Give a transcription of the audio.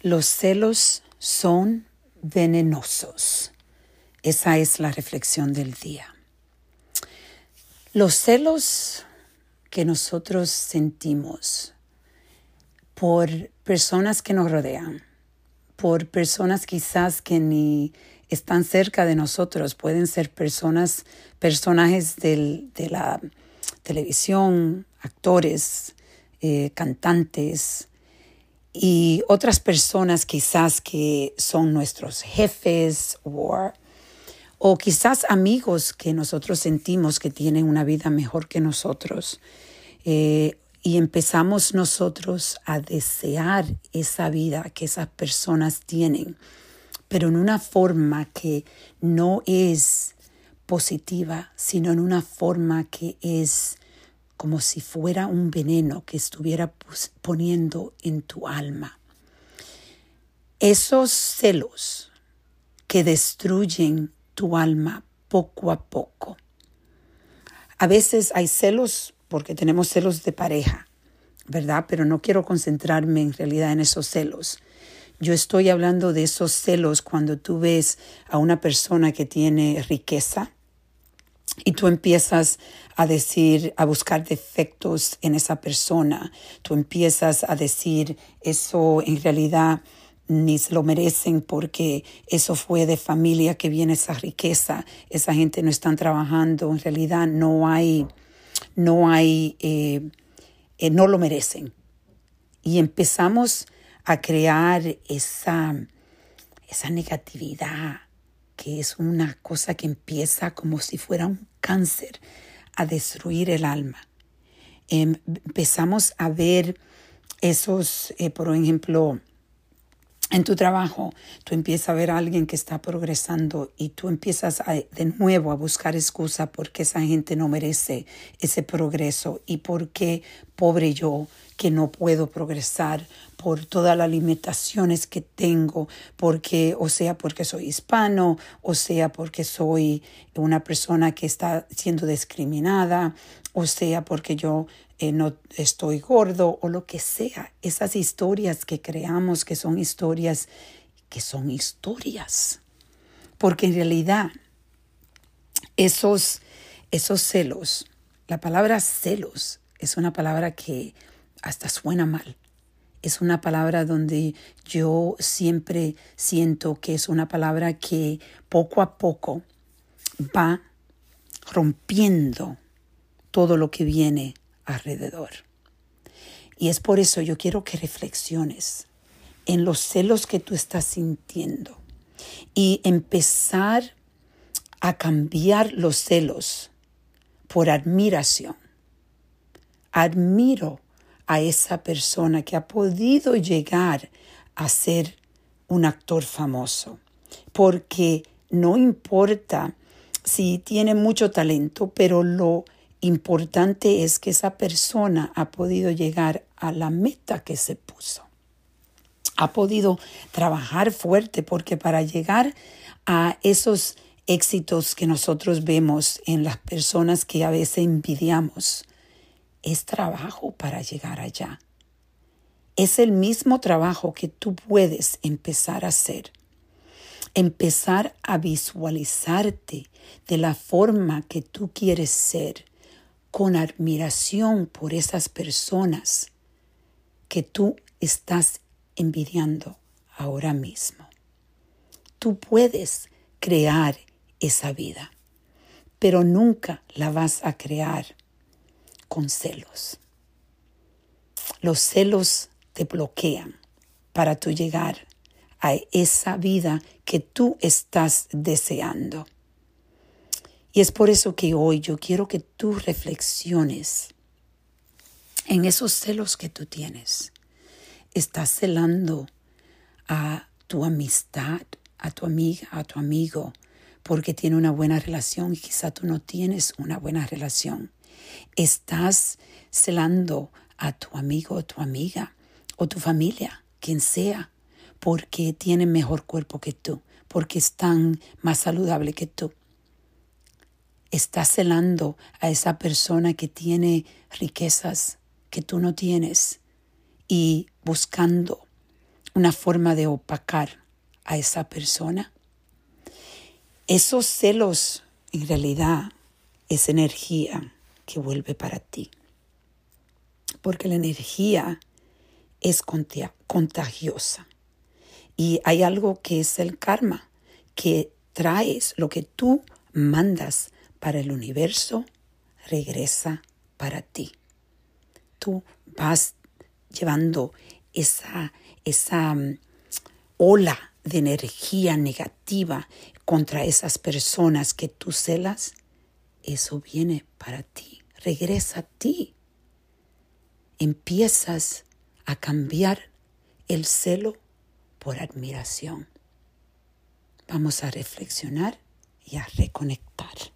Los celos son venenosos. Esa es la reflexión del día. Los celos que nosotros sentimos por personas que nos rodean, por personas quizás que ni están cerca de nosotros, pueden ser personas, personajes de la televisión, actores, eh, cantantes, y otras personas quizás que son nuestros jefes o, o quizás amigos que nosotros sentimos que tienen una vida mejor que nosotros. Eh, y empezamos nosotros a desear esa vida que esas personas tienen, pero en una forma que no es positiva, sino en una forma que es como si fuera un veneno que estuviera poniendo en tu alma. Esos celos que destruyen tu alma poco a poco. A veces hay celos porque tenemos celos de pareja, ¿verdad? Pero no quiero concentrarme en realidad en esos celos. Yo estoy hablando de esos celos cuando tú ves a una persona que tiene riqueza, y tú empiezas a decir, a buscar defectos en esa persona, tú empiezas a decir, eso en realidad ni se lo merecen porque eso fue de familia que viene esa riqueza, esa gente no están trabajando, en realidad no hay, no hay, eh, eh, no lo merecen. Y empezamos a crear esa, esa negatividad, que es una cosa que empieza como si fuera un cáncer a destruir el alma. Em, empezamos a ver esos, eh, por ejemplo, en tu trabajo, tú empiezas a ver a alguien que está progresando y tú empiezas de nuevo a buscar excusa porque esa gente no merece ese progreso y porque pobre yo que no puedo progresar por todas las limitaciones que tengo, porque o sea porque soy hispano, o sea porque soy una persona que está siendo discriminada, o sea porque yo eh, no estoy gordo o lo que sea. Esas historias que creamos que son historias, que son historias. Porque en realidad esos, esos celos, la palabra celos es una palabra que hasta suena mal. Es una palabra donde yo siempre siento que es una palabra que poco a poco va rompiendo todo lo que viene alrededor. Y es por eso yo quiero que reflexiones en los celos que tú estás sintiendo y empezar a cambiar los celos por admiración. Admiro a esa persona que ha podido llegar a ser un actor famoso, porque no importa si tiene mucho talento, pero lo importante es que esa persona ha podido llegar a la meta que se puso. Ha podido trabajar fuerte porque para llegar a esos éxitos que nosotros vemos en las personas que a veces envidiamos, es trabajo para llegar allá. Es el mismo trabajo que tú puedes empezar a hacer. Empezar a visualizarte de la forma que tú quieres ser con admiración por esas personas que tú estás envidiando ahora mismo. Tú puedes crear esa vida, pero nunca la vas a crear con celos. Los celos te bloquean para tú llegar a esa vida que tú estás deseando. Y es por eso que hoy yo quiero que tú reflexiones en esos celos que tú tienes. Estás celando a tu amistad, a tu amiga, a tu amigo, porque tiene una buena relación y quizá tú no tienes una buena relación. Estás celando a tu amigo tu amiga o tu familia, quien sea, porque tiene mejor cuerpo que tú, porque están más saludable que tú estás celando a esa persona que tiene riquezas que tú no tienes y buscando una forma de opacar a esa persona. Esos celos en realidad es energía que vuelve para ti. Porque la energía es contagiosa. Y hay algo que es el karma, que traes lo que tú mandas para el universo, regresa para ti. Tú vas llevando esa, esa mm, ola de energía negativa contra esas personas que tú celas, eso viene para ti, regresa a ti. Empiezas a cambiar el celo por admiración. Vamos a reflexionar y a reconectar.